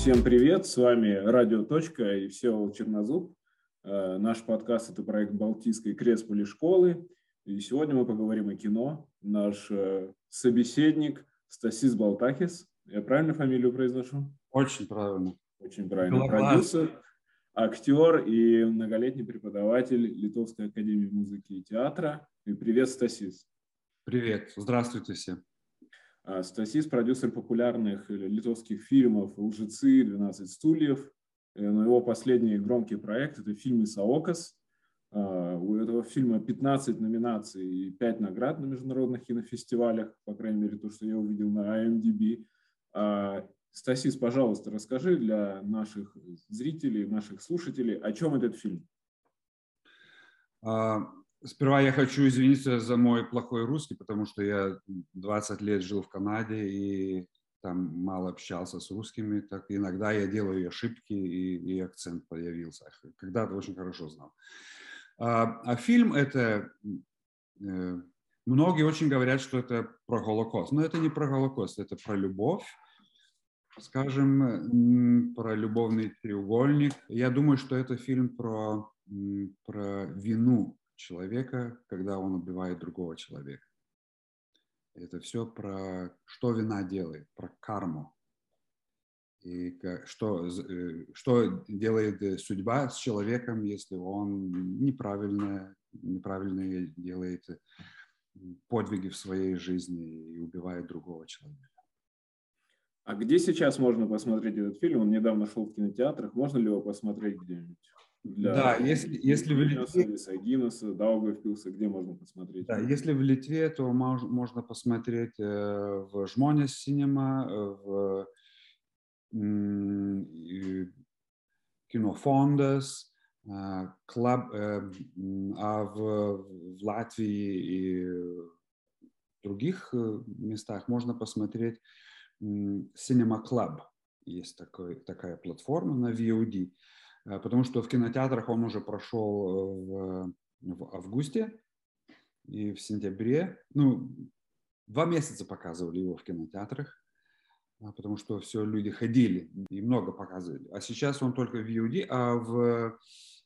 Всем привет, с вами Радио Точка и Всеволод Чернозуб. Э, наш подкаст – это проект Балтийской Кресполи школы. И сегодня мы поговорим о кино. Наш э, собеседник Стасис Балтахис. Я правильно фамилию произношу? Очень правильно. Очень правильно. Продюсер, актер и многолетний преподаватель Литовской академии музыки и театра. И привет, Стасис. Привет. Здравствуйте все. А, Стасис – продюсер популярных литовских фильмов «Лжецы», «12 стульев». Э, но его последний громкий проект – это фильм «Исаокас». А, у этого фильма 15 номинаций и 5 наград на международных кинофестивалях, по крайней мере, то, что я увидел на IMDb. А, Стасис, пожалуйста, расскажи для наших зрителей, наших слушателей, о чем этот фильм. Сперва я хочу извиниться за мой плохой русский, потому что я 20 лет жил в Канаде и там мало общался с русскими, так иногда я делаю ошибки и, и акцент появился. Когда-то очень хорошо знал. А, а фильм это... Э, многие очень говорят, что это про Холокост. Но это не про Холокост, это про любовь, скажем, про любовный треугольник. Я думаю, что это фильм про, про вину человека, когда он убивает другого человека. Это все про что вина делает, про карму. И что, э, что делает судьба с человеком, если он неправильно, неправильно делает подвиги в своей жизни и убивает другого человека. А где сейчас можно посмотреть этот фильм? Он недавно шел в кинотеатрах. Можно ли его посмотреть где-нибудь? Для да, если, если в Литве... Гиннесса, Даугавпилса, где можно посмотреть? Да, если в Литве, то мож, можно посмотреть э, в Жмонес Синема, в э, Кинофондес, э, клаб, а в, в Латвии и других местах можно посмотреть Cinema Club. Есть такой, такая платформа на VOD. Э, потому что в кинотеатрах он уже прошел э, в, в августе и в сентябре. Ну, два месяца показывали его в кинотеатрах, а, потому что все люди ходили и много показывали. А сейчас он только в VOD, а в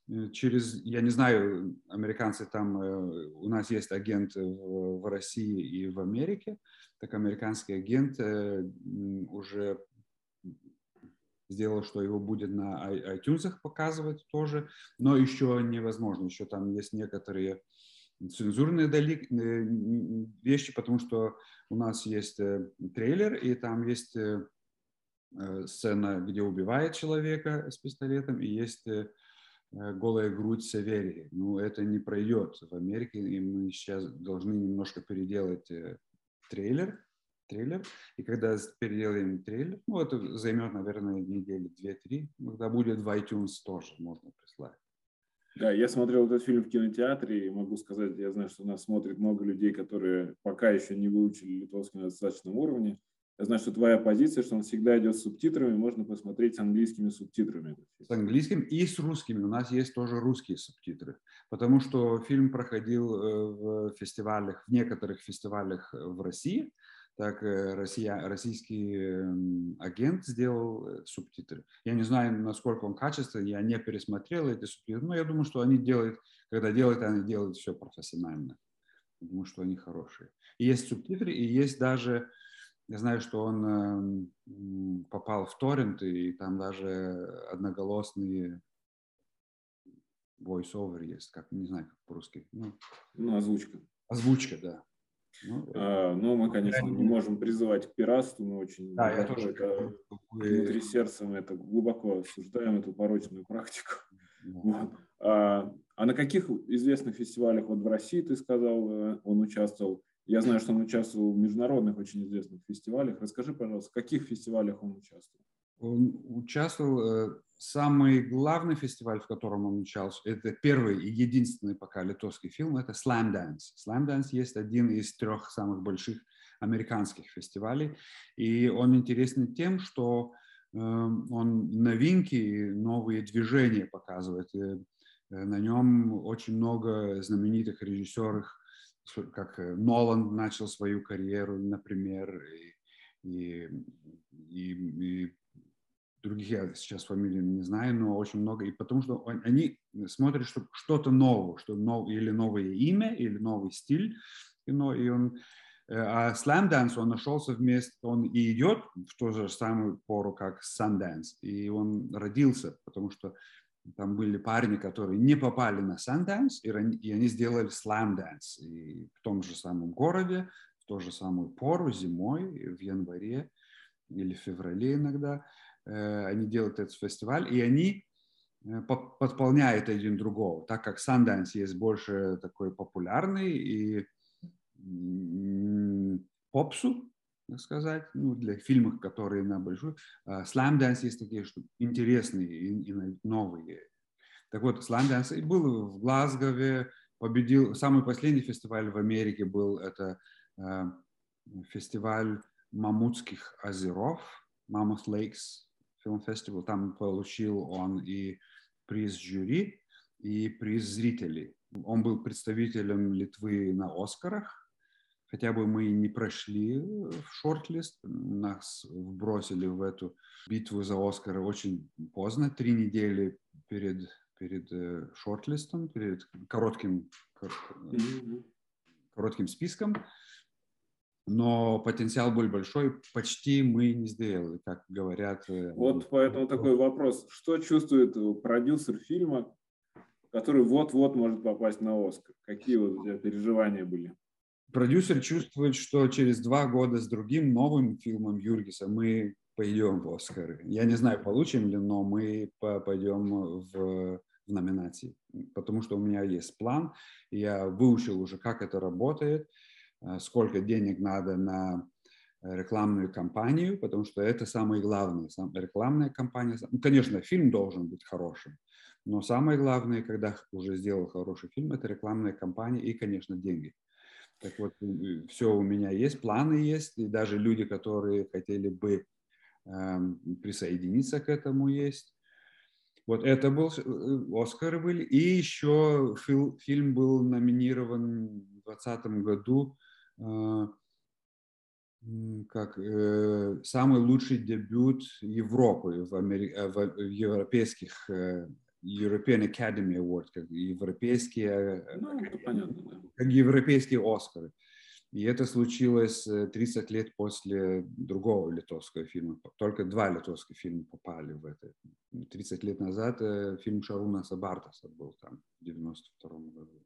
э, через, я не знаю, американцы там, у нас есть агент в России и в Америке, так американский агент уже сделал, что его будет на iTunes показывать тоже, но еще невозможно, еще там есть некоторые цензурные дали, э, вещи, потому что у нас есть э, трейлер, и там есть э, сцена, где убивает человека с пистолетом, и есть голая грудь Северии. Ну, это не пройдет в Америке, и мы сейчас должны немножко переделать трейлер, трейлер. И когда переделаем трейлер, ну, это займет, наверное, недели две-три. Когда будет в iTunes тоже можно прислать. Да, я смотрел этот фильм в кинотеатре, и могу сказать, я знаю, что нас смотрит много людей, которые пока еще не выучили литовский на достаточном уровне. Я знаю, что твоя позиция, что он всегда идет с субтитрами, можно посмотреть с английскими субтитрами. С английским и с русскими. У нас есть тоже русские субтитры, потому что фильм проходил э, в фестивалях, в некоторых фестивалях в России, так э, Россия, российский эм, агент сделал э, субтитры. Я не знаю, насколько он качественный, я не пересмотрел эти субтитры, но я думаю, что они делают, когда делают, они делают все профессионально. Думаю, что они хорошие. И есть субтитры, и есть даже, я знаю, что он э, попал в торрент, и там даже одноголосные voice-over есть, как, не знаю, как по-русски. Ну, ну, озвучка. Озвучка, да. Ну, а, ну, мы, конечно, не можем призывать к пиратству, но очень да, я тоже это, внутри сердца мы это глубоко осуждаем, эту порочную практику. Да. Вот. А, а на каких известных фестивалях, вот в России, ты сказал, э, он участвовал, я знаю, что он участвовал в международных очень известных фестивалях. Расскажи, пожалуйста, в каких фестивалях он участвовал? Он участвовал э, самый главный фестиваль, в котором он участвовал, это первый и единственный пока литовский фильм, это Slam Dance. Slam Dance есть один из трех самых больших американских фестивалей, и он интересен тем, что э, он новинки, новые движения показывает. И, э, на нем очень много знаменитых режиссеров, как э, Нолан начал свою карьеру, например, и, и, и других я сейчас фамилии не знаю, но очень много, и потому что они смотрят что, что-то новое, что нов, или новое имя, или новый стиль кино, и он э, а Slam Dance, он нашелся вместе, он и идет в ту же самую пору, как Sundance, и он родился, потому что там были парни, которые не попали на Sundance, и, и они сделали Slam Dance и в том же самом городе, в ту же самую пору, зимой, в январе или в феврале иногда. Э, они делают этот фестиваль, и они э, подполняют один другого, так как Sundance есть больше такой популярный и попсу, так сказать, ну, для фильмов, которые на большую. Slam Dance есть такие, что интересные и, и новые. Так вот, Slam Dance был в Глазгове, победил, самый последний фестиваль в Америке был, это э, фестиваль Мамутских озеров, Mammoth Lakes Film Festival, там получил он и приз жюри, и приз зрителей. Он был представителем Литвы на Оскарах, хотя бы мы не прошли в шорт-лист, нас вбросили в эту битву за Оскара очень поздно, три недели перед, перед э, шорт-листом, перед коротким, коротким списком. Но потенциал был большой, почти мы не сделали, как говорят. Э, вот поэтому такой вопрос. Что чувствует продюсер фильма, который вот-вот может попасть на Оскар? Какие вот у тебя переживания были? продюсер чувствует, что через два года с другим новым фильмом Юргиса мы пойдем в Оскары. Я не знаю, получим ли, но мы пойдем в, в номинации, потому что у меня есть план, я выучил уже, как это работает, э, сколько денег надо на рекламную кампанию, потому что это самое главное. Рекламная кампания, ну, конечно, фильм должен быть хорошим, но самое главное, когда уже сделал хороший фильм, это рекламная кампания и, конечно, деньги. Так вот, все у меня есть, планы есть, и даже люди, которые хотели бы э, присоединиться к этому есть. Вот это был, э, Оскары были. И еще фил, фильм был номинирован в 2020 году э, как э, самый лучший дебют Европы в, Амери... Э, в, европейских э, European Academy Award, как европейские, э, ну, как, понятно, да. как европейские Оскары. И это случилось 30 э, лет после другого литовского фильма. Только два литовских фильма попали в это. 30 лет назад фильм Шаруна Сабартаса был там в 92 году.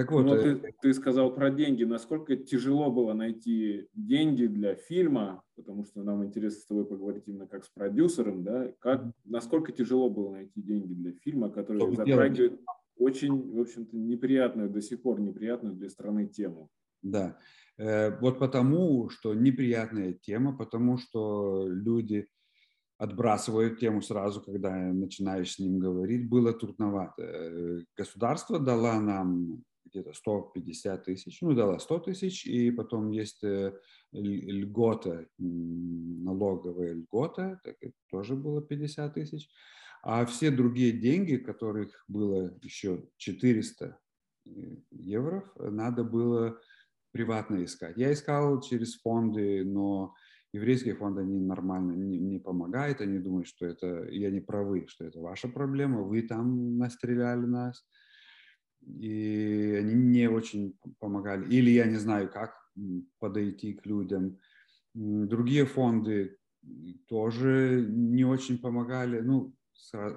Так вот, ну, э, ты, ты сказал про деньги. Насколько тяжело было найти деньги для фильма, потому что нам интересно с тобой поговорить именно как с продюсером, да? Как, насколько тяжело было найти деньги для фильма, который затрагивает очень, в общем-то, неприятную, до сих пор неприятную для страны тему? Да, э, вот потому, что неприятная тема, потому что люди отбрасывают тему сразу, когда начинаешь с ним говорить, было трудновато. Э, государство дало нам где-то 150 тысяч, ну, дала 100 тысяч, и потом есть э, льгота, налоговая льгота, так это тоже было 50 тысяч. А все другие деньги, которых было еще 400 э, евро, надо было приватно искать. Я искал через фонды, но еврейские фонды, они нормально не, не помогают, они думают, что это, и они правы, что это ваша проблема, вы там настреляли нас и они не очень помогали. Или я не знаю, как подойти к людям. Другие фонды тоже не очень помогали, ну,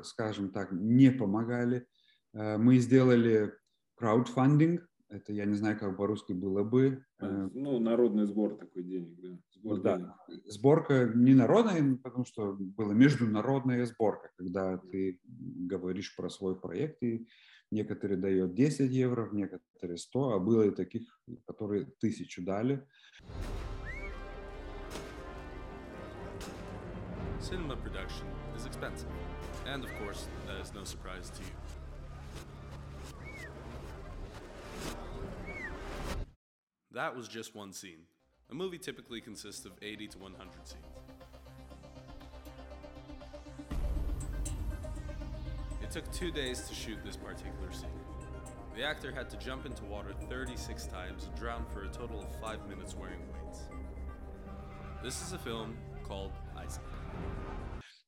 скажем так, не помогали. Э, мы сделали краудфандинг, это я не знаю, как по-русски было бы. Э, ну, народный сбор такой денег, да. Сбор да. Денег. Сборка не народная, потому что была международная сборка, когда ты говоришь про свой проект и Некоторые дают 10 евро, некоторые 100, а было и таких, которые тысячу дали. Cinema production is expensive, and of course, that is no surprise to you. That was just one scene. A movie typically consists of 80 to 100 scenes. Took two days to shoot this particular scene. The actor had to jump into water 36 times and drown for a total of 5 minutes wearing weights. This is a film called Isaac.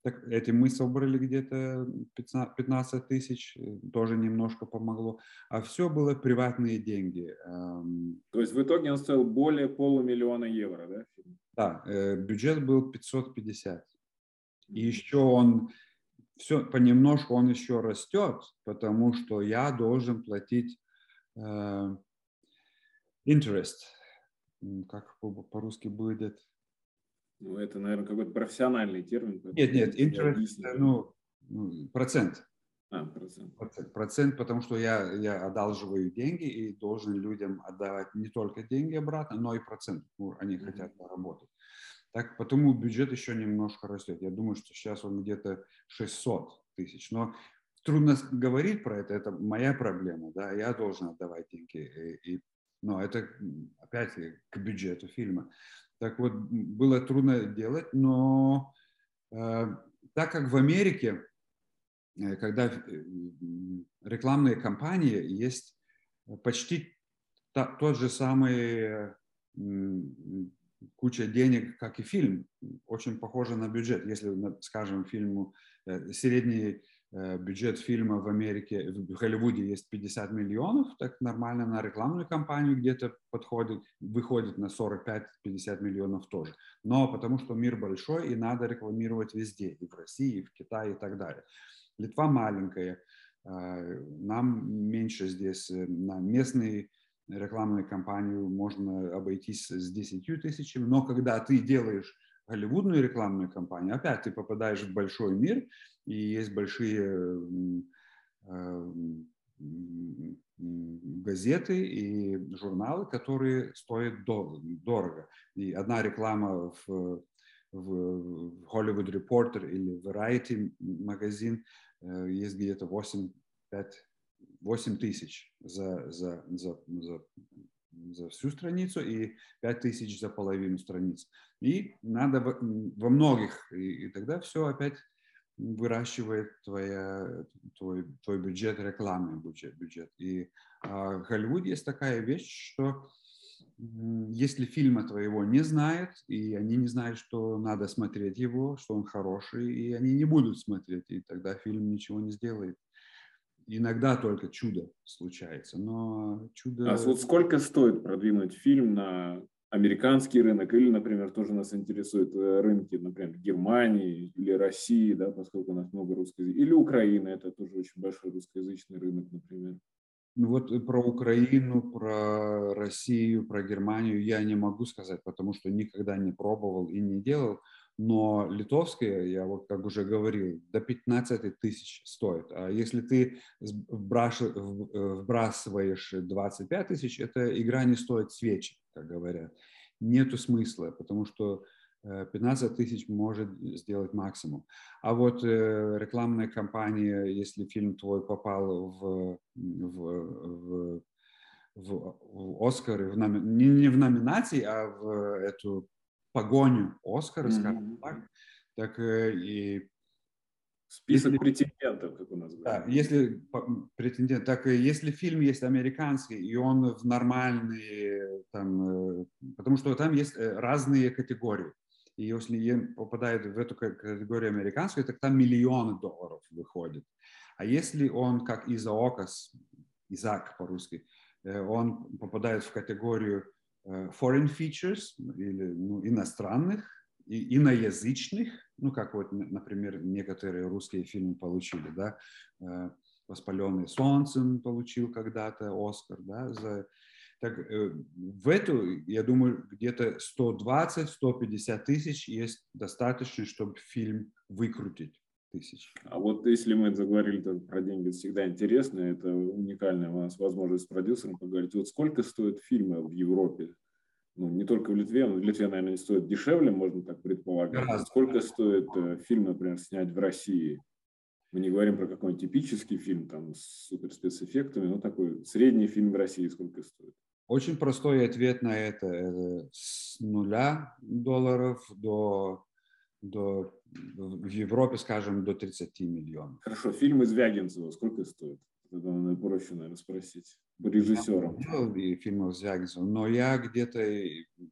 Так этим мы собрали где-то 15 тысяч, э, тоже немножко помогло. А все было приватные деньги. То есть в итоге он стоил более полумиллиона евро, да? Да, э, бюджет был 550. И еще он, все понемножку он еще растет, потому что я должен платить э, interest. Как по-русски будет? Ну, это, наверное, какой-то профессиональный термин. Нет, нет, interest, ну, ну, процент. А, процент. процент. Процент, потому что я, я одалживаю деньги и должен людям отдавать не только деньги обратно, но и процент. Ну, они mm-hmm. хотят поработать. Так, потому бюджет еще немножко растет. Я думаю, что сейчас он где-то 600 тысяч. Но трудно говорить про это, это моя проблема. Да? Я должен отдавать деньги. И, и, но это опять к бюджету фильма. Так вот, было трудно делать, но э, так как в Америке, э, когда э, рекламные кампании есть почти та, тот же самый э, куча денег, как и фильм, очень похоже на бюджет. Если, скажем, фильму э, средний Э, бюджет фильма в Америке, в Голливуде есть 50 миллионов, так нормально на рекламную кампанию где-то подходит, выходит на 45-50 миллионов тоже. Но потому что мир большой и надо рекламировать везде, и в России, и в Китае и так далее. Литва маленькая, э, нам меньше здесь э, на местные рекламную кампанию можно обойтись с 10 тысячами, но когда ты делаешь голливудную рекламную кампанию, опять ты попадаешь в большой мир, и есть большие э, газеты и журналы, которые стоят дорого. И одна реклама в, в Hollywood Reporter или Variety магазин э, есть где-то 8, 5, 8 тысяч за, за, за, за, за всю страницу и 5 тысяч за половину страниц. И надо во, многих, и, и тогда все опять выращивает твоя, твой, твой бюджет, рекламный бюджет. бюджет. И а, в Голливуде есть такая вещь, что если фильма твоего не знают, и они не знают, что надо смотреть его, что он хороший, и они не будут смотреть, и тогда фильм ничего не сделает. Иногда только чудо случается, но чудо... А вот сколько стоит продвинуть фильм на американский рынок или, например, тоже нас интересуют э, рынки, например, Германии или России, да, поскольку у нас много русскоязычных, или Украины, это тоже очень большой русскоязычный рынок, например. Ну вот э, про Украину, про Россию, про Германию я не могу сказать, потому что никогда не пробовал и не делал. Но литовская, я вот как уже говорил, до 15 тысяч стоит. А если ты э, вбрасываешь 25 тысяч, эта игра не стоит свечи как говорят. Нету смысла, потому что 15 э, тысяч может сделать максимум. А вот э, рекламная кампания, если фильм твой попал в, в, в, в, в Оскар, в не, не в номинации, а в эту погоню Оскара, mm-hmm. скажем так, так э, и Список если, претендентов, как у нас говорят. Да, если претендент, так и если фильм есть американский, и он в нормальные, там, э, потому что там есть э, разные категории. И если попадает в эту категорию американскую, так там миллионы долларов выходит. А если он, как Изаокас, Изак по-русски, э, он попадает в категорию foreign features, или ну, иностранных, и иноязычных, ну, как вот, например, некоторые русские фильмы получили, да, э, «Воспаленный солнцем» получил когда-то Оскар, да, за... Так, э, в эту, я думаю, где-то 120-150 тысяч есть достаточно, чтобы фильм выкрутить тысяч. А вот если мы заговорили про деньги, это всегда интересно, это уникальная у нас возможность с продюсером поговорить. Вот сколько стоят фильмы в Европе ну, не только в Литве, но в Литве, наверное, не стоит дешевле, можно так предполагать. Раз. Сколько стоит э, фильм, например, снять в России? Мы не говорим про какой-нибудь типический фильм там с супер спецэффектами, но такой средний фильм в России сколько стоит? Очень простой ответ на это. это с нуля долларов до, до в Европе, скажем, до 30 миллионов. Хорошо, фильм из Вягинцева сколько стоит? Это проще, наверное, спросить. Режиссером. Я и фильмов Звягинцева, но я где-то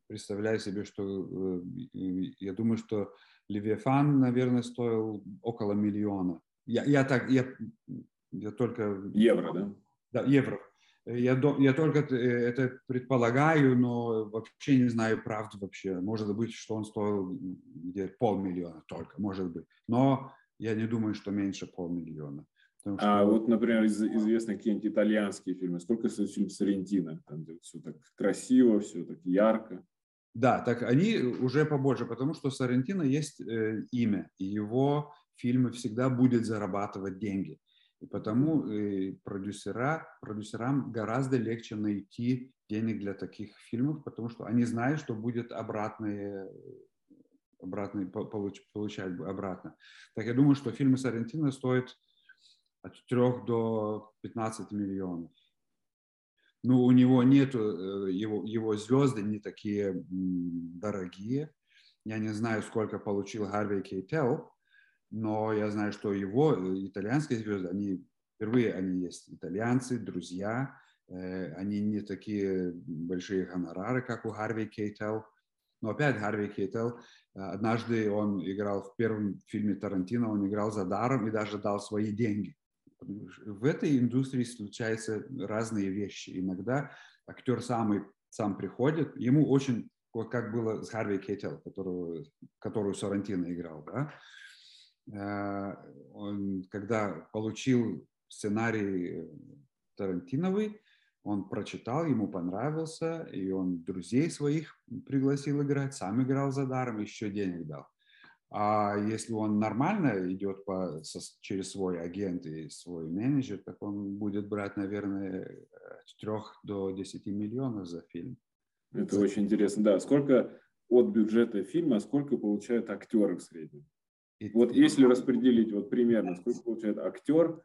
представляю себе, что я думаю, что Левиафан, наверное, стоил около миллиона. Я, я так, я, я только... Евро, да? Да, евро. Я, я только это предполагаю, но вообще не знаю правду вообще. Может быть, что он стоил где-то полмиллиона только, может быть. Но я не думаю, что меньше полмиллиона. Что... А вот, например, из, известны какие-нибудь итальянские фильмы. Сколько стоит фильм Сарентино? Там где все так красиво, все так ярко. Да, так они уже побольше, потому что Сарентино есть э, имя, и его фильмы всегда будет зарабатывать деньги. И потому э, продюсера, продюсерам гораздо легче найти денег для таких фильмов, потому что они знают, что будет обратное, обратное получ, получать обратно. Так я думаю, что фильмы Сарентино стоят от 3 до 15 миллионов. Ну, у него нет, э, его, его звезды не такие дорогие. Я не знаю, сколько получил Харви Кейтел, но я знаю, что его э, итальянские звезды, они впервые они есть итальянцы, друзья, э, они не такие большие гонорары, как у Харви Кейтел. Но опять Харви Кейтел, э, однажды он играл в первом фильме Тарантино, он играл за даром и даже дал свои деньги. В этой индустрии случаются разные вещи. Иногда актер самый сам приходит, ему очень, вот как было с Харви Кейтел, которую, которую Сарантино играл, да, он, когда получил сценарий Тарантиновый, он прочитал, ему понравился, и он друзей своих пригласил играть, сам играл за даром, еще денег дал. А если он нормально идет по, со, через свой агент и свой менеджер, так он будет брать, наверное, от 3 до 10 миллионов за фильм. Это очень интересно, да. Сколько от бюджета фильма, сколько получают актеры в среднем? Вот если распределить вот примерно, сколько получает актер,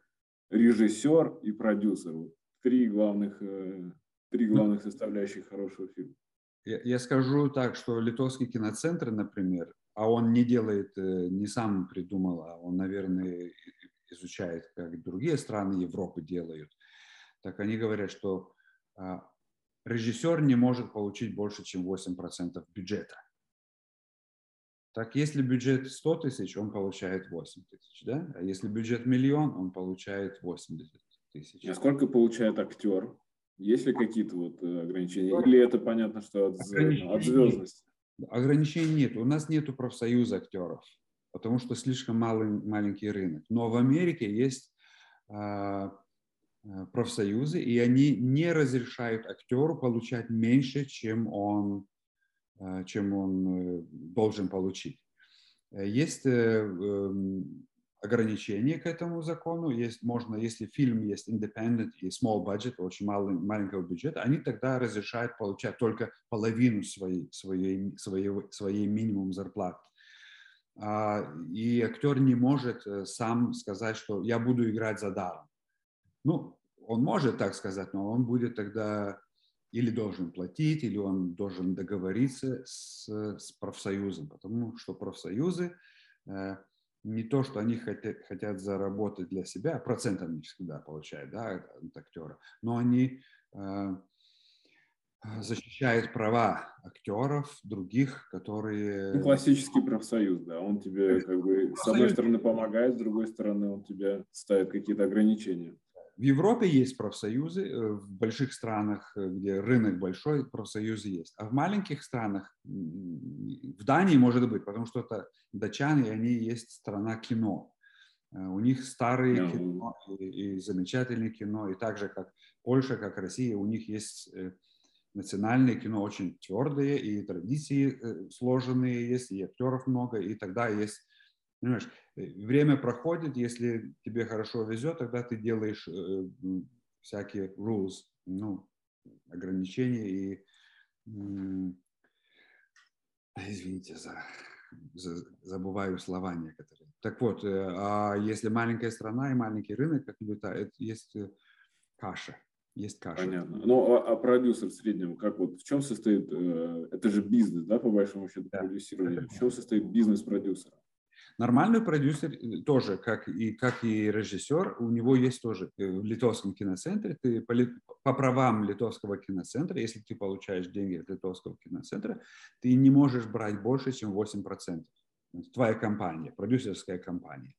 режиссер и продюсер, вот три главных, э, три ну, главных составляющих хорошего фильма. Я, я скажу так, что Литовский киноцентр, например, а он не делает, э, не сам придумал, а он, наверное, изучает, как другие страны Европы делают, так они говорят, что а, режиссер не может получить больше, чем 8% бюджета. Так, если бюджет 100 тысяч, он получает 8 тысяч, да? А если бюджет миллион, он получает 80 тысяч. А сколько получает актер? Есть ли какие-то вот э, ограничения? Или это понятно, что от, от звездности? Ограничений нет. У нас нет профсоюза актеров, потому что слишком малый, маленький рынок. Но в Америке есть э, профсоюзы, и они не разрешают актеру получать меньше, чем он чем он э, должен получить. Э, есть эм, ограничения к этому закону. Есть, можно, если фильм есть independent и small budget, очень малый, маленького бюджета, они тогда разрешают получать только половину своей, своей, своей, своей минимум зарплаты. А, и актер не может сам сказать, что я буду играть за даром. Ну, он может так сказать, но он будет тогда или должен платить, или он должен договориться с, с профсоюзом, потому что профсоюзы э, не то, что они хотят, хотят заработать для себя, а процент они всегда получают, да, от актера, но они э, защищают права актеров, других, которые... Ну, классический профсоюз, да, он тебе как бы с одной стороны помогает, с другой стороны он тебе ставит какие-то ограничения. В Европе есть профсоюзы, э, в больших странах, э, где рынок большой, профсоюзы есть. А в маленьких странах, в Дании может быть, потому что это датчане, и они есть страна кино. Э, у них старые yeah. кино и, и замечательное кино, и так же, как Польша, как Россия, у них есть национальное кино очень твердые, и традиции сложенные есть, и актеров много, и тогда есть Понимаешь, э, время проходит, если тебе хорошо везет, тогда ты делаешь э, всякие rules, ну, ограничения и э, извините за, за забываю слова некоторые. Так вот, э, а если маленькая страна и маленький рынок, как это есть э, каша. Есть каша. Понятно. Ну, а, а продюсер в среднем, как вот, в чем состоит, э, это же бизнес, да, по большому счету, да. продюсирование. В чем состоит бизнес продюсера? Нормальный продюсер э, тоже, как и, как и режиссер, у него есть тоже э, в литовском киноцентре, ты по, по правам литовского киноцентра, если ты получаешь деньги от литовского киноцентра, ты не можешь брать больше, чем 8%. Твоя компания, продюсерская компания.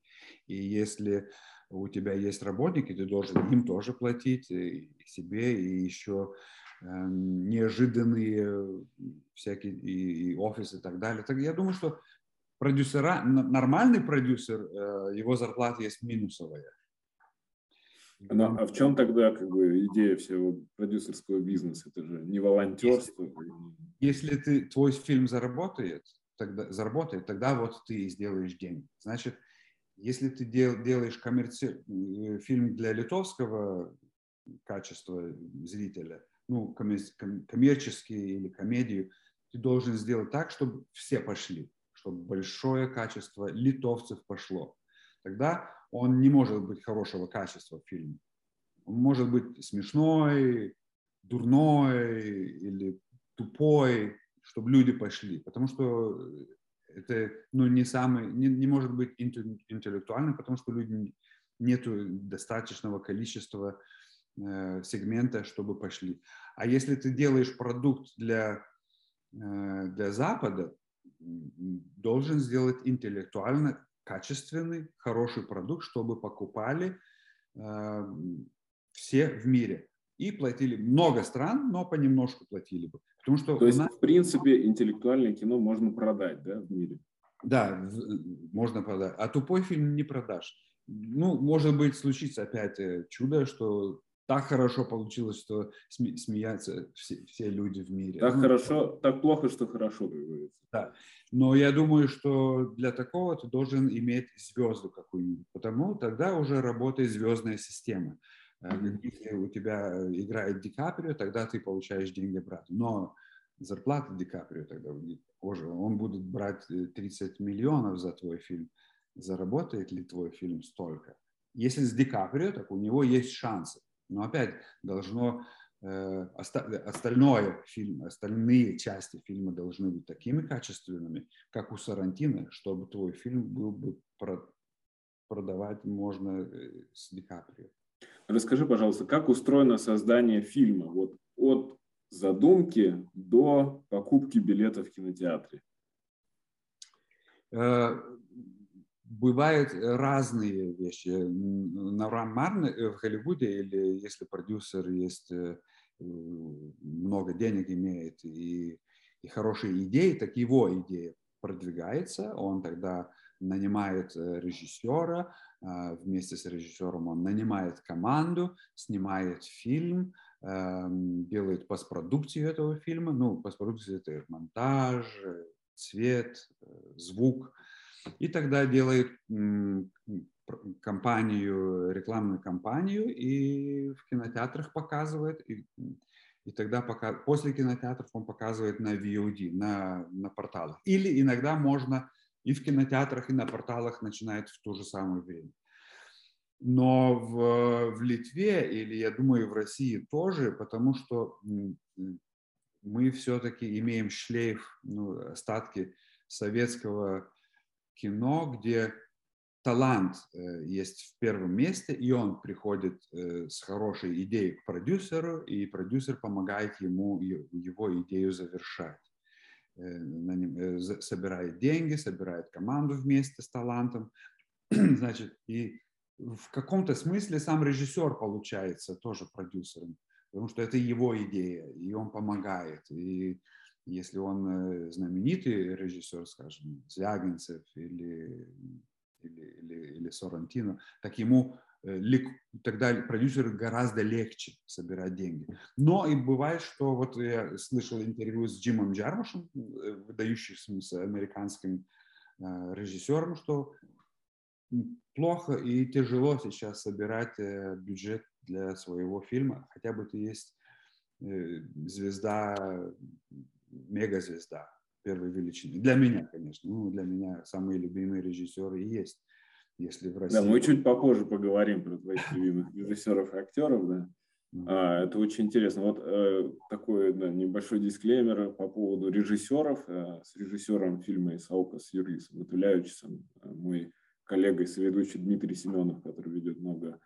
И если у тебя есть работники, ты должен им тоже платить, и себе, и еще э, неожиданные всякие и, и офисы и так далее. Так я думаю, что продюсера, нормальный продюсер, э, его зарплата есть минусовая. Но, а в чем тогда как бы идея всего продюсерского бизнеса? Это же не волонтерство. Если, если ты, твой фильм заработает, тогда, заработает, тогда вот ты сделаешь деньги. Значит, если ты дел, делаешь коммерци... Э, фильм для литовского качества зрителя, ну, коммерческий или комедию, ты должен сделать так, чтобы все пошли чтобы большое качество литовцев пошло. Тогда он не может быть хорошего качества в фильме. Он может быть смешной, дурной или тупой, чтобы люди пошли. Потому что это ну, не, самый, не, не может быть интеллектуальным, потому что люди нет достаточного количества э, сегмента, чтобы пошли. А если ты делаешь продукт для, э, для Запада, должен сделать интеллектуально качественный, хороший продукт, чтобы покупали э, все в мире. И платили много стран, но понемножку платили бы. Потому что То есть, нас... в принципе, интеллектуальное кино можно продать да, в мире? Да, можно продать. А тупой фильм не продашь. Ну, может быть, случится опять э, чудо, что так хорошо получилось, что сме- смеятся все, все люди в мире. Так ну, хорошо, так плохо, что хорошо, как говорится. Да. Но я думаю, что для такого ты должен иметь звезду какую-нибудь, потому тогда уже работает звездная система. Mm-hmm. Если у тебя играет Ди Каприо, тогда ты получаешь деньги брать. Но зарплата Ди Каприо тогда уже, он будет брать 30 э, миллионов за твой фильм. Заработает ли твой фильм столько? Если с Ди Каприо, так у него есть шансы. Но опять должно э, остальное фильм, остальные части фильма должны быть такими качественными, как у Сарантино, чтобы твой фильм был бы продавать можно э, с Ди Каприо. Расскажи, пожалуйста, как устроено создание фильма? Вот от задумки до покупки билета в кинотеатре. Э, бывают разные вещи. Нормально э, в Голливуде или если продюсер есть э, много денег имеет и, и хорошие идеи, так его идея продвигается, он тогда нанимает э, режиссера, а, вместе с режиссером он нанимает команду, снимает фильм, эм, делает постпродукцию этого фильма. Ну, постпродукция – это монтаж, цвет, звук – и тогда делает компанию, рекламную кампанию и в кинотеатрах показывает. И, и тогда пока, после кинотеатров он показывает на VOD, на, на порталах. Или иногда можно и в кинотеатрах, и на порталах начинает в то же самое время. Но в, в Литве, или я думаю в России тоже, потому что мы все-таки имеем шлейф, ну, остатки советского кино, где талант э, есть в первом месте, и он приходит э, с хорошей идеей к продюсеру, и продюсер помогает ему его идею завершать. Э, собирает деньги, собирает команду вместе с талантом. Значит, и в каком-то смысле сам режиссер получается тоже продюсером, потому что это его идея, и он помогает. И если он э, знаменитый режиссер, скажем, Звягинцев или, или, или, или Сорантино, так ему э, тогда продюсеру гораздо легче собирать деньги. Но и бывает, что вот я слышал интервью с Джимом Джармушем, э, выдающимся американским режиссером, что плохо и тяжело сейчас собирать бюджет для своего фильма, хотя бы ты есть звезда мегазвезда первой величины. Для меня, конечно. Ну, для меня самые любимые режиссеры и есть. Если в России... Да, мы чуть попозже поговорим про твоих любимых режиссеров и актеров, да. А, это очень интересно. Вот э, такой да, небольшой дисклеймер по поводу режиссеров. Э, с режиссером фильма «Исаука» с Юрисом Матулявичем, э, мой коллега и соведущий Дмитрий Семенов, который ведет много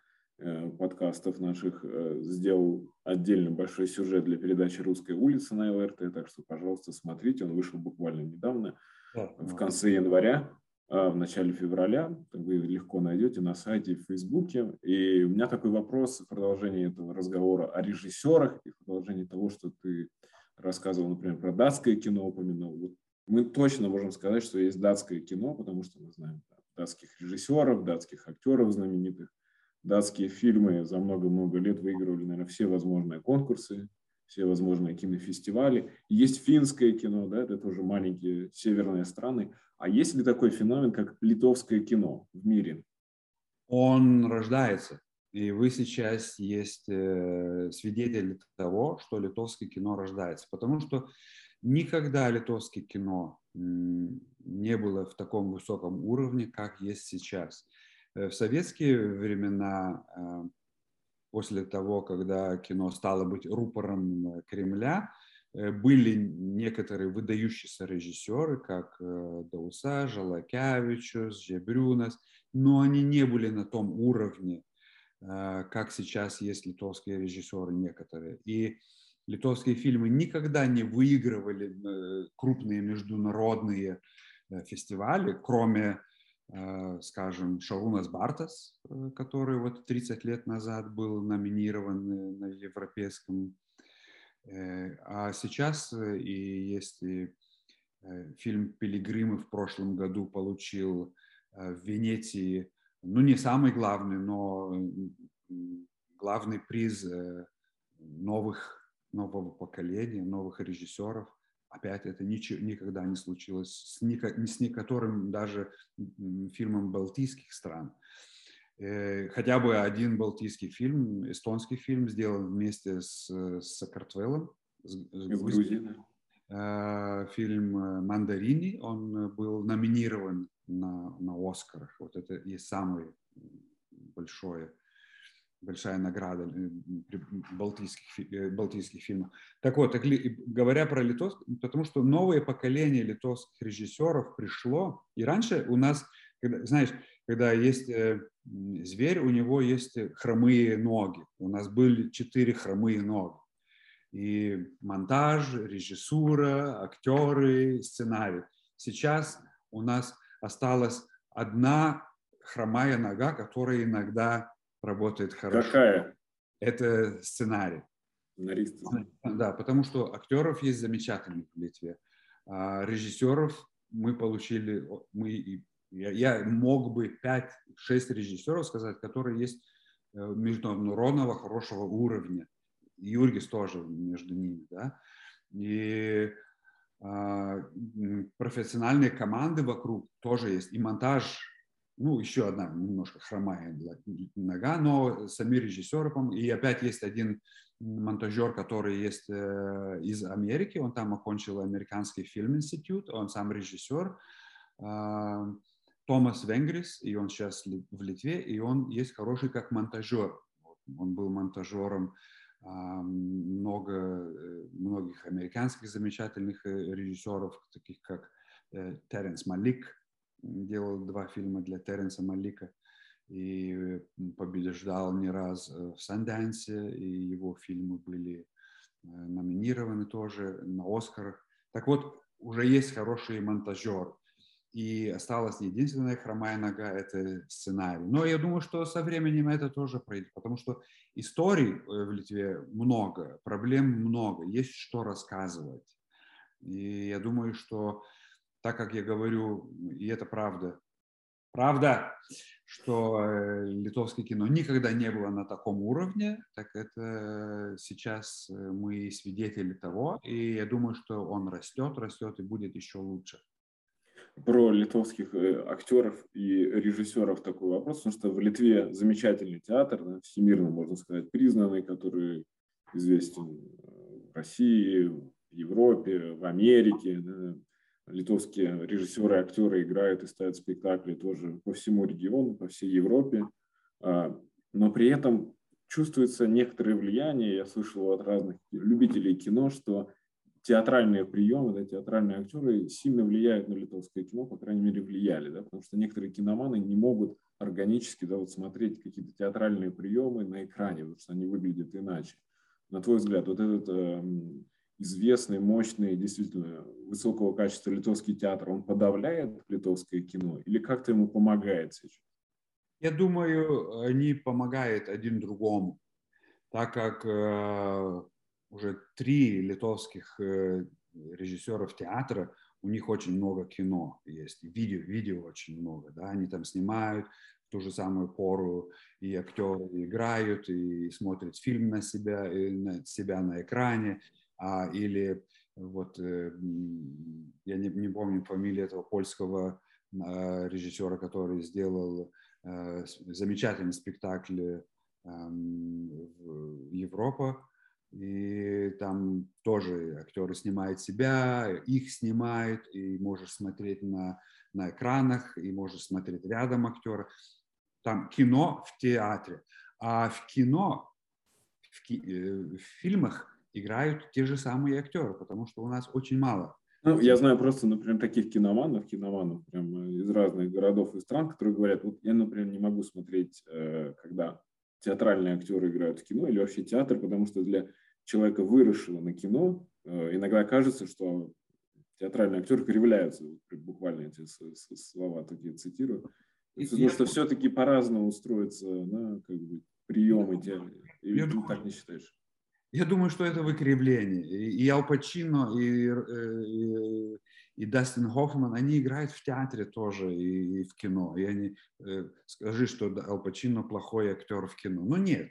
подкастов наших, э, сделал отдельно большой сюжет для передачи «Русская улица» на ЛРТ, так что, пожалуйста, смотрите. Он вышел буквально недавно, в конце января. А, в начале февраля. Вы легко найдете на сайте, в Фейсбуке. И у меня такой вопрос в продолжении этого разговора о режиссерах и в продолжении того, что ты рассказывал, например, про датское кино упомянул. Вот мы точно можем сказать, что есть датское кино, потому что мы знаем да, датских режиссеров, датских актеров знаменитых. Датские фильмы за много-много лет выигрывали, наверное, все возможные конкурсы, все возможные кинофестивали. Есть финское кино, да, это тоже маленькие северные страны. А есть ли такой феномен, как литовское кино в мире? Он рождается. И вы сейчас есть э, свидетели того, что литовское кино рождается. Потому что никогда литовское кино не было в таком высоком уровне, как есть сейчас. Э, в советские времена, э, после того, когда кино стало быть рупором Кремля, Э, были некоторые выдающиеся режиссеры, как Дауса, Жалакявичус, Жебрюнас, но они не были на том уровне, как сейчас есть литовские режиссеры некоторые. И литовские фильмы никогда не выигрывали крупные международные фестивали, кроме, скажем, Шарунас Бартас, который вот 30 лет назад был номинирован на европейском Э, а сейчас э, и э, фильм «Пилигримы» в прошлом году получил в Венеции, ну не самый главный, но главный приз новых, нового поколения, новых режиссеров. Опять это ничего, никогда не случилось с, ни, с некоторым даже фильмом балтийских стран. Э, хотя бы один балтийский фильм, эстонский фильм, сделан вместе с, с Сакартвелом, с, с Грузией. Э, фильм э, «Мандарини», он был номинирован на, на Оскарах. Вот это и самый большой большая награда балтийских, балтийских фильмов. Так вот, говоря про литовский, потому что новое поколение литовских режиссеров пришло, и раньше у нас, когда, знаешь, когда есть э, зверь, у него есть хромые ноги. У нас были четыре хромые ноги. И монтаж, режиссура, актеры, сценарий. Сейчас у нас осталась одна хромая нога, которая иногда работает хорошо. Какая? Это сценарий. Сценарист. Да, потому что актеров есть замечательных в Литве. А режиссеров мы получили, мы я, я мог бы 5-6 режиссеров сказать, которые есть э, международного хорошего уровня. Юргис тоже между ними. Да? И э, профессиональные команды вокруг тоже есть. И монтаж, ну, еще одна немножко хромая нога, но сами режиссеры, и опять есть один монтажер, который есть э, из Америки, он там окончил американский фильм институт, он сам режиссер. Э, Томас Венгрис, и он сейчас в Литве, и он есть хороший как монтажер. Он был монтажером а, много, э, многих американских замечательных режиссеров, таких как Теренс Малик, делал два фильма для Теренса Малика и побеждал не раз в Санденсе, и его фильмы были номинированы тоже на Оскарах. Так вот, уже есть хороший монтажер. И осталась единственная хромая нога – это сценарий. Но я думаю, что со временем это тоже пройдет, потому что историй э, в Литве много, проблем много, есть что рассказывать. И я думаю, что так как я говорю, и это правда, правда, что э, литовское кино никогда не было на таком уровне, так это сейчас э, мы свидетели того, и я думаю, что он растет, растет и будет еще лучше про литовских э, актеров и режиссеров такой вопрос, потому что в Литве замечательный театр, да, всемирно, можно сказать, признанный, который известен в России, в Европе, в Америке. Да. Литовские режиссеры актеры играют и ставят спектакли тоже по всему региону, по всей Европе. А, но при этом чувствуется некоторое влияние, я слышал от разных любителей кино, что театральные приемы, да, театральные актеры сильно влияют на литовское кино, по крайней мере, влияли, да, потому что некоторые киноманы не могут органически да, вот смотреть какие-то театральные приемы на экране, потому что они выглядят иначе. На твой взгляд, вот этот э, известный, мощный, действительно высокого качества литовский театр, он подавляет литовское кино или как-то ему помогает сейчас? Я думаю, они помогают один другому, так как э, уже три литовских э, режиссеров театра, у них очень много кино есть, видео, видео очень много, да, они там снимают ту же самую пору, и актеры играют, и смотрят фильм на себя, и на себя на экране, а, или вот, э, я не, не помню фамилию этого польского э, режиссера, который сделал э, замечательный спектакль э, Европа, и там тоже актеры снимают себя, их снимают, и можешь смотреть на, на экранах, и можешь смотреть рядом актера. Там кино в театре. А в кино, в, ки, э, в фильмах играют те же самые актеры, потому что у нас очень мало. Ну, я знаю просто, например, таких киноманов, киноманов прям из разных городов и стран, которые говорят, вот я, например, не могу смотреть, э, когда театральные актеры играют в кино или вообще театр, потому что для человека, выросшего на кино, э, иногда кажется, что театральные актеры кривляются, буквально эти слова такие цитирую, потому что все-таки по-разному устроятся на как бы, приемы, или ты так не считаешь? Я думаю, что это выкривление. И Ал Пачино, и, э, и, и Дастин Хоффман, они играют в театре тоже и, и в кино. И они, э, скажи, что Ал Пачино плохой актер в кино. Ну нет,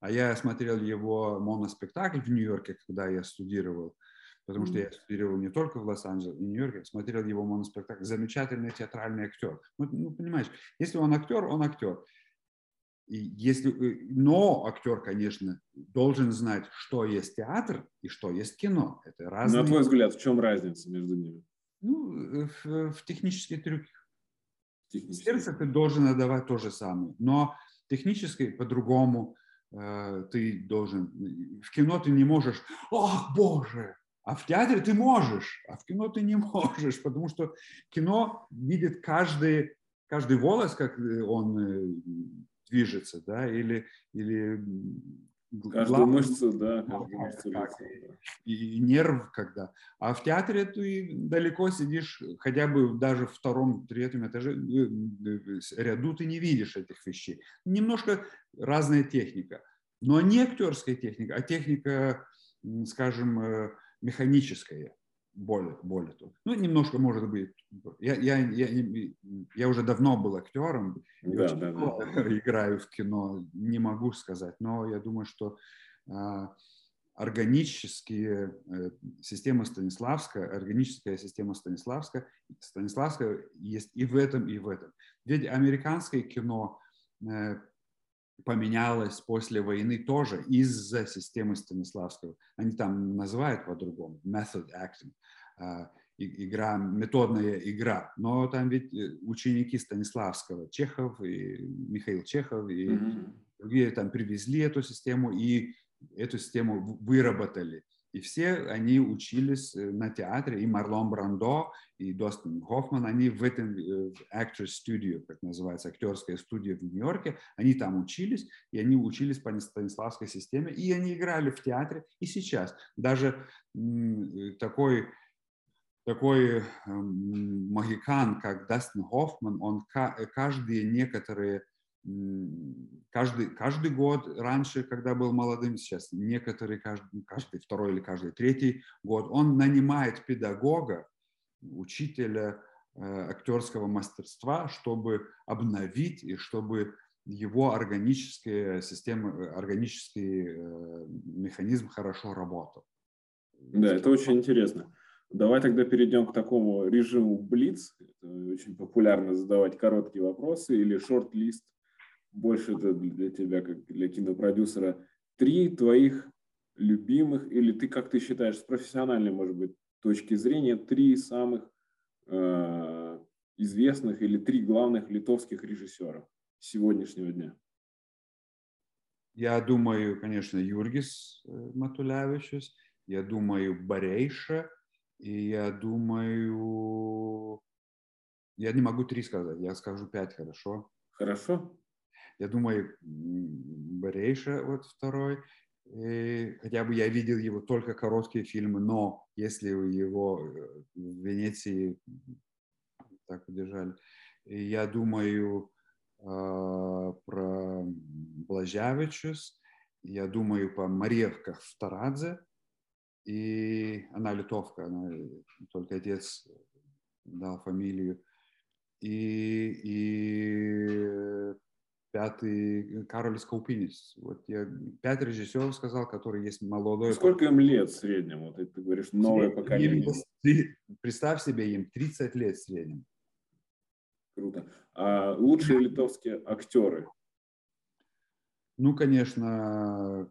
а я смотрел его моноспектакль в Нью-Йорке, когда я студировал, потому что я студировал не только в Лос-Анджелесе, и Нью-Йорке, смотрел его моноспектакль. Замечательный театральный актер. Ну, ну, понимаешь, если он актер, он актер. И если, э, но актер, конечно, должен знать, что есть театр и что есть кино. Это разные... На твой взгляд, в чем разница между ними? Ну, э, в, в технических трюках. Сердце ты должен отдавать то же самое, но технически по-другому Э, ты должен... В кино ты не можешь, ах, боже, а в театре ты можешь, а в кино ты не можешь, потому что кино видит каждый, каждый волос, как он э, движется, да, или, или Каждую глав... мышцу, да, каждую мышцу лица, И, и нерв когда. А в театре ты далеко сидишь, хотя бы даже в втором, третьем этаже, э, э, ряду ты не видишь этих вещей. Немножко разная техника. Но не актерская техника, а техника, скажем, э, механическая более, более того. Ну, немножко, может быть, я, я, я, я уже давно был актером, да, да, да. играю в кино, не могу сказать, но я думаю, что а, органические э, система Станиславская, органическая система Станиславская, Станиславская есть и в этом, и в этом. Ведь американское кино э, поменялось после войны тоже из-за системы Станиславского. Они там называют по-другому, method acting, а, игра, методная игра. Но там ведь э, ученики Станиславского, Чехов и Михаил Чехов и mm-hmm. другие там привезли эту систему и эту систему выработали. И все они учились э, на театре, и Марлон Брандо, и Достин Хоффман, они в этом э, Actors Studio, как называется, актерская студия в Нью-Йорке, они там учились, и они учились по Станиславской системе, и они играли в театре, и сейчас. Даже э, такой такой эм, магикан, как Дастин Хоффман, он каждые некоторые каждый, каждый год раньше, когда был молодым, сейчас некоторые, каждый, каждый второй или каждый третий год, он нанимает педагога, учителя э, актерского мастерства, чтобы обновить и чтобы его органическая система, органический э, механизм хорошо работал. Да, это очень интересно. Давай тогда перейдем к такому режиму Блиц. Очень популярно задавать короткие вопросы или шорт-лист больше это для тебя, как для кинопродюсера, три твоих любимых, или ты, как ты считаешь, с профессиональной, может быть, точки зрения, три самых э, известных или три главных литовских режиссера сегодняшнего дня? Я думаю, конечно, Юргис Матулявичус, я думаю, Барейша, и я думаю... Я не могу три сказать, я скажу пять, хорошо? Хорошо. Я думаю, Барейша вот второй. Хотя бы я видел его только короткие фильмы, но если его в Венеции так удержали, я думаю э, про Блажавичус, я думаю по Мариевках в Тарадзе, и она литовка, она, только отец дал фамилию. И, и пятый Кароль Скаупинис. Вот я пять режиссеров сказал, которые есть молодой. Сколько им лет в среднем? Вот ты говоришь, новое поколение. Представь себе, им 30 лет в среднем. Круто. А лучшие литовские актеры? Ну, конечно,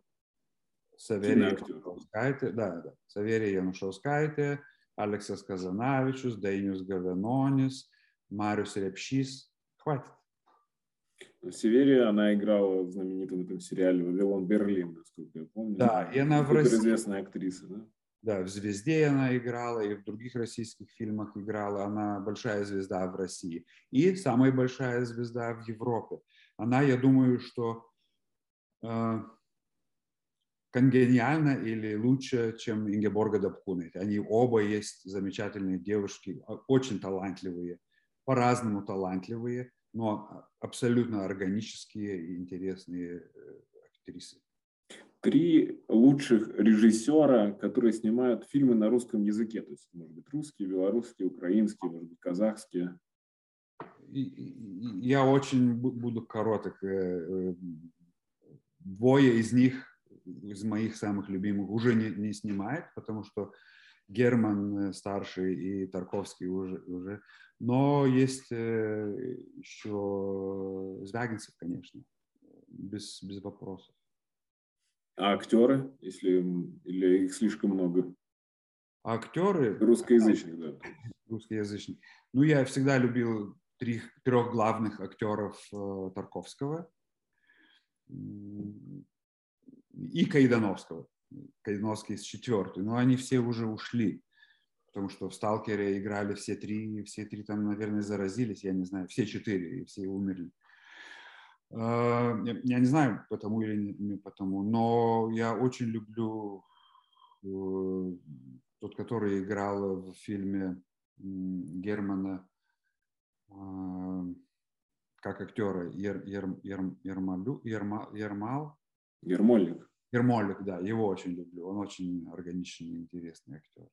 Саверija Janušauskaitė, да, да, Саверija Janušauskaitė, Алексас Казанавичус, Dainius Гавенонис, Мариус Репшис. Хватит. Северия, она играла в знаменитом этом сериале «Вавилон Берлин», насколько я помню. Да, и она в России... известная актриса, да? Да, в «Звезде» она играла, и в других российских фильмах играла. Она большая звезда в России. И самая большая звезда в Европе. Она, я думаю, что э, конгениально или лучше, чем Ингеборга Дапкунет. Они оба есть замечательные девушки, очень талантливые, по-разному талантливые, но абсолютно органические и интересные э, актрисы. Три лучших режиссера, которые снимают фильмы на русском языке, то есть, может быть, русские, белорусские, украинские, может быть, казахские. Я очень буду короток. Э, э, двое из них из моих самых любимых уже не, не снимает, потому что Герман старший и Тарковский уже, уже. Но есть э, еще Звягинцев, конечно, без, без вопросов. А актеры, если или их слишком много? А актеры? Русскоязычных, да. Русскоязычных. Ну, я всегда любил трех, трех главных актеров э, Тарковского и Кайдановского. Кайдановский с четвертой, но они все уже ушли, потому что в «Сталкере» играли все три, все три там, наверное, заразились, я не знаю, все четыре, и все умерли. А, я не знаю, потому или не потому, но я очень люблю э, тот, который играл в фильме Германа а, как актера Ер, Ер, Ер, Ермалю, Ерма, Ермал, Ермольник. Ермолик, да, его очень люблю. Он очень органичный, интересный актер.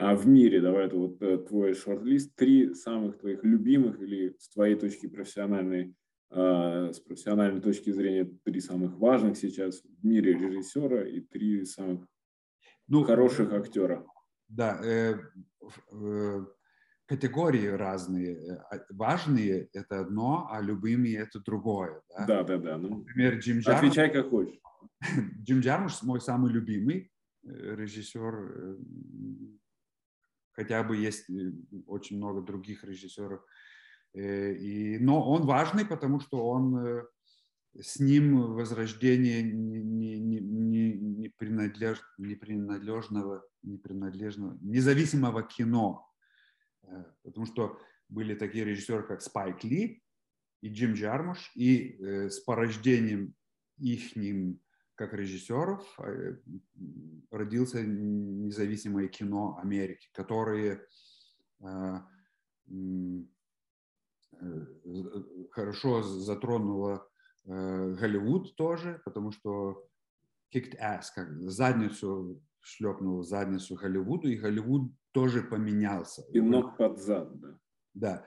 А в мире, давай это вот э, твой шорт-лист, три самых твоих любимых или с твоей точки профессиональной, э, с профессиональной точки зрения, три самых важных сейчас в мире режиссера и три самых ну, хороших актера. Да, э, э, категории разные. Э, а, важные – это одно, а любимые – это другое. Да, да, да. да. Ну, Например, Джим Джармуш. Отвечай, как хочешь. Джим Джармуш мой самый любимый э, режиссер. Э, хотя бы есть очень много других режиссеров. И, но он важный, потому что он с ним возрождение не, не, не, не, принадлеж, не принадлежного, не принадлежного, независимого кино Э, потому что были такие режиссеры, как Спайк Ли и Джим Джармуш, и э, с порождением их как режиссеров э, родился независимое кино Америки, которое хорошо затронуло Голливуд тоже, потому что kicked ass, как задницу шлепнул задницу Голливуду, и Голливуд тоже поменялся. И ног под зад, да. Да.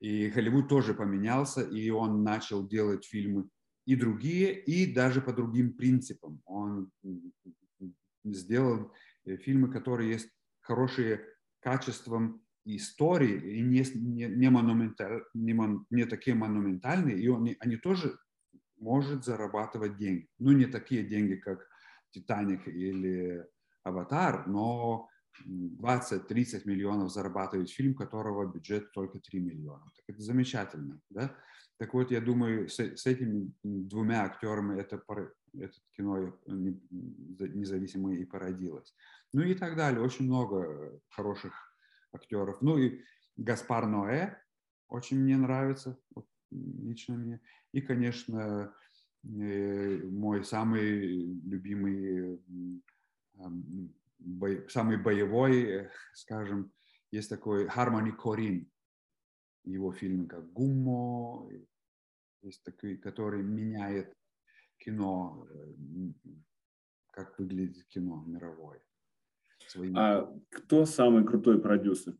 И Голливуд тоже поменялся, и он начал делать фильмы и другие, и даже по другим принципам. Он сделал э, фильмы, которые есть хорошие качеством истории, и не, не, не, не, не такие монументальные, и он, они тоже может зарабатывать деньги. Ну, не такие деньги, как «Титаник» или «Аватар», но 20-30 миллионов зарабатывает фильм, которого бюджет только 3 миллиона. Так это замечательно, да? Так вот, я думаю, с, с этими двумя актерами это это кино независимое и породилось. Ну и так далее. Очень много хороших актеров. Ну и Гаспар Ноэ очень мне нравится, вот, лично мне. И, конечно, э, мой самый любимый, самый боевой, э, скажем, есть такой Хармони Корин. Его фильмы как «Гуммо», есть такой, который меняет кино, э, как выглядит кино мировое. Своими... А кто самый крутой продюсер?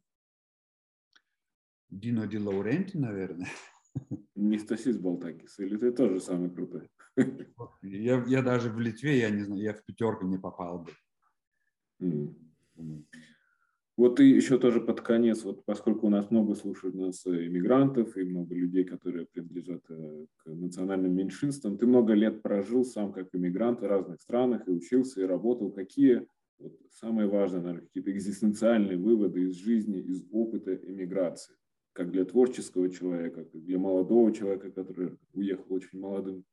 Дино Ди Лауренти, наверное. Не Стасис Балтакис, или ты тоже самый крутой? Я, я даже в Литве, я не знаю, я в пятерку не попал бы. Mm. Вот и еще тоже под конец, вот поскольку у нас много слушают нас э, иммигрантов и много людей, которые принадлежат э, к национальным меньшинствам, ты много лет прожил сам как иммигрант в разных странах и учился, и работал. Какие вот, самые важные, наверное, какие-то экзистенциальные выводы из жизни, из опыта иммиграции? Как для творческого человека, как для молодого человека, который уехал очень молодым?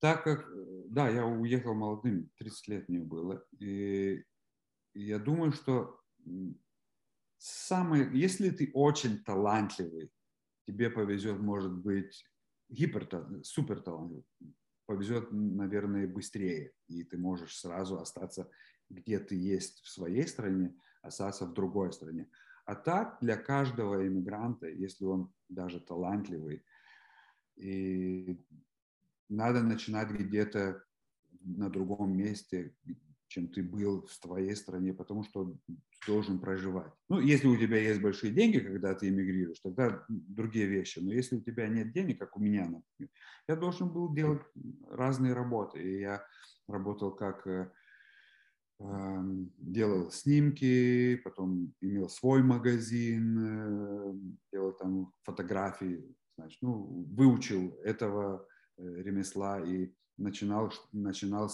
Так как, э, да, я уехал молодым, 30 лет мне было, и я думаю, что самое, если ты очень талантливый, тебе повезет, может быть, гипер, супер талантливый, повезет, наверное, быстрее, и ты можешь сразу остаться, где ты есть в своей стране, остаться в другой стране. А так для каждого иммигранта, если он даже талантливый, и надо начинать где-то на другом месте, чем ты был в твоей стране, потому что должен проживать. Ну, если у тебя есть большие деньги, когда ты эмигрируешь, тогда другие вещи. Но если у тебя нет денег, как у меня, например, я должен был делать разные работы. И я работал как э, э, делал снимки, потом имел свой магазин, э, делал там фотографии, значит, ну, выучил этого э, ремесла и начинал, начинал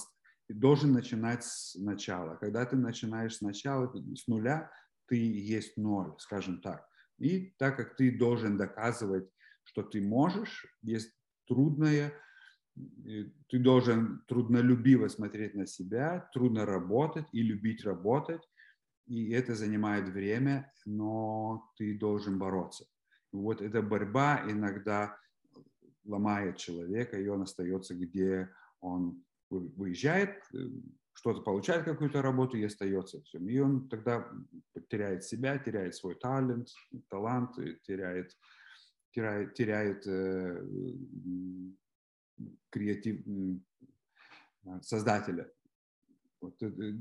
ты должен начинать сначала. Когда ты начинаешь сначала, с нуля, ты есть ноль, скажем так. И так как ты должен доказывать, что ты можешь, есть трудное, ты должен труднолюбиво смотреть на себя, трудно работать и любить работать, и это занимает время, но ты должен бороться. Вот эта борьба иногда ломает человека, и он остается, где он выезжает, э, что-то получает какую-то работу и остается всем. И он тогда теряет себя, теряет свой талант, талант, теряет, теряет, теряет э, креатив, создателя. Вот, э,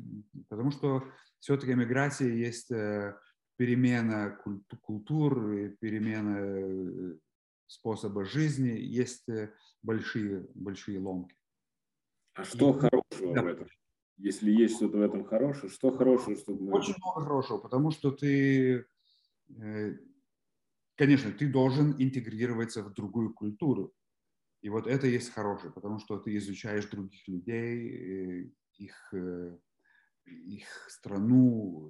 потому что все-таки миграция есть э, перемена культур, перемена способа жизни, есть большие, большие ломки. А что и, хорошего да. в этом? Если есть что-то в этом хорошее, что хорошего, что мы... Очень много хорошего, потому что ты, э, конечно, ты должен интегрироваться в другую культуру. И вот это есть хорошее, потому что ты изучаешь других людей, э, их, э, их страну,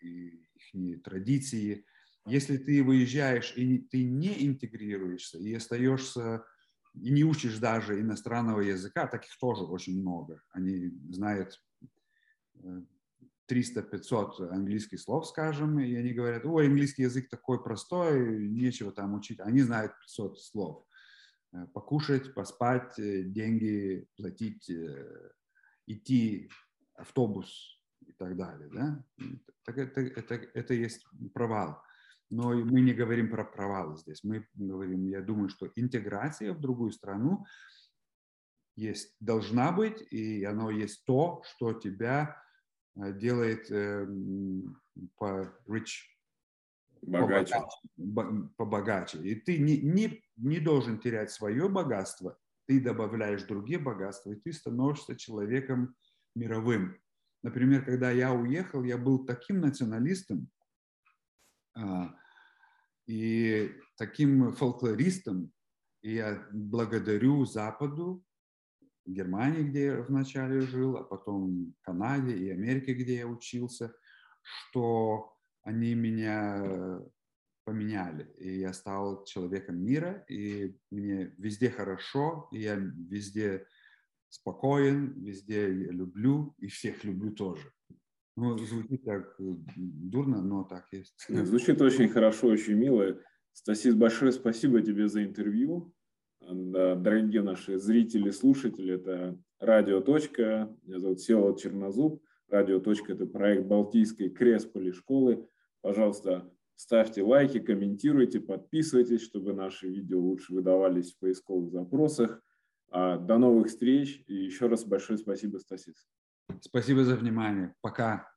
их традиции. Если ты выезжаешь и ты не интегрируешься и остаешься и не учишь даже иностранного языка, таких тоже очень много. Они знают 300-500 э, английских слов, скажем, и они говорят, ой, английский язык такой простой, нечего там учить. Они знают 500 слов. Э, покушать, поспать, э, деньги платить, идти, автобус и так далее. Да? Так это, это, это есть провал. Но мы не говорим про провалы здесь. Мы говорим, я думаю, что интеграция в другую страну есть, должна быть, и оно есть то, что тебя э, делает э, по rich, богаче. Побогаче, побогаче. И ты не, не, не должен терять свое богатство, ты добавляешь другие богатства, и ты становишься человеком мировым. Например, когда я уехал, я был таким националистом, и таким фольклористом. И я благодарю Западу, Германии, где я вначале жил, а потом Канаде и Америке, где я учился, что они меня поменяли. И я стал человеком мира, и мне везде хорошо, и я везде спокоен, везде люблю и всех люблю тоже. Ну, звучит так э, дурно, но так есть. Звучит очень хорошо, очень мило. Стасис, большое спасибо тебе за интервью. Дорогие наши зрители, слушатели, это Радио. Точка. Меня зовут Села Чернозуб. Радио. Точка – это проект Балтийской Кресполи школы. Пожалуйста, ставьте лайки, комментируйте, подписывайтесь, чтобы наши видео лучше выдавались в поисковых запросах. А, до новых встреч и еще раз большое спасибо, Стасис. Спасибо за внимание. Пока.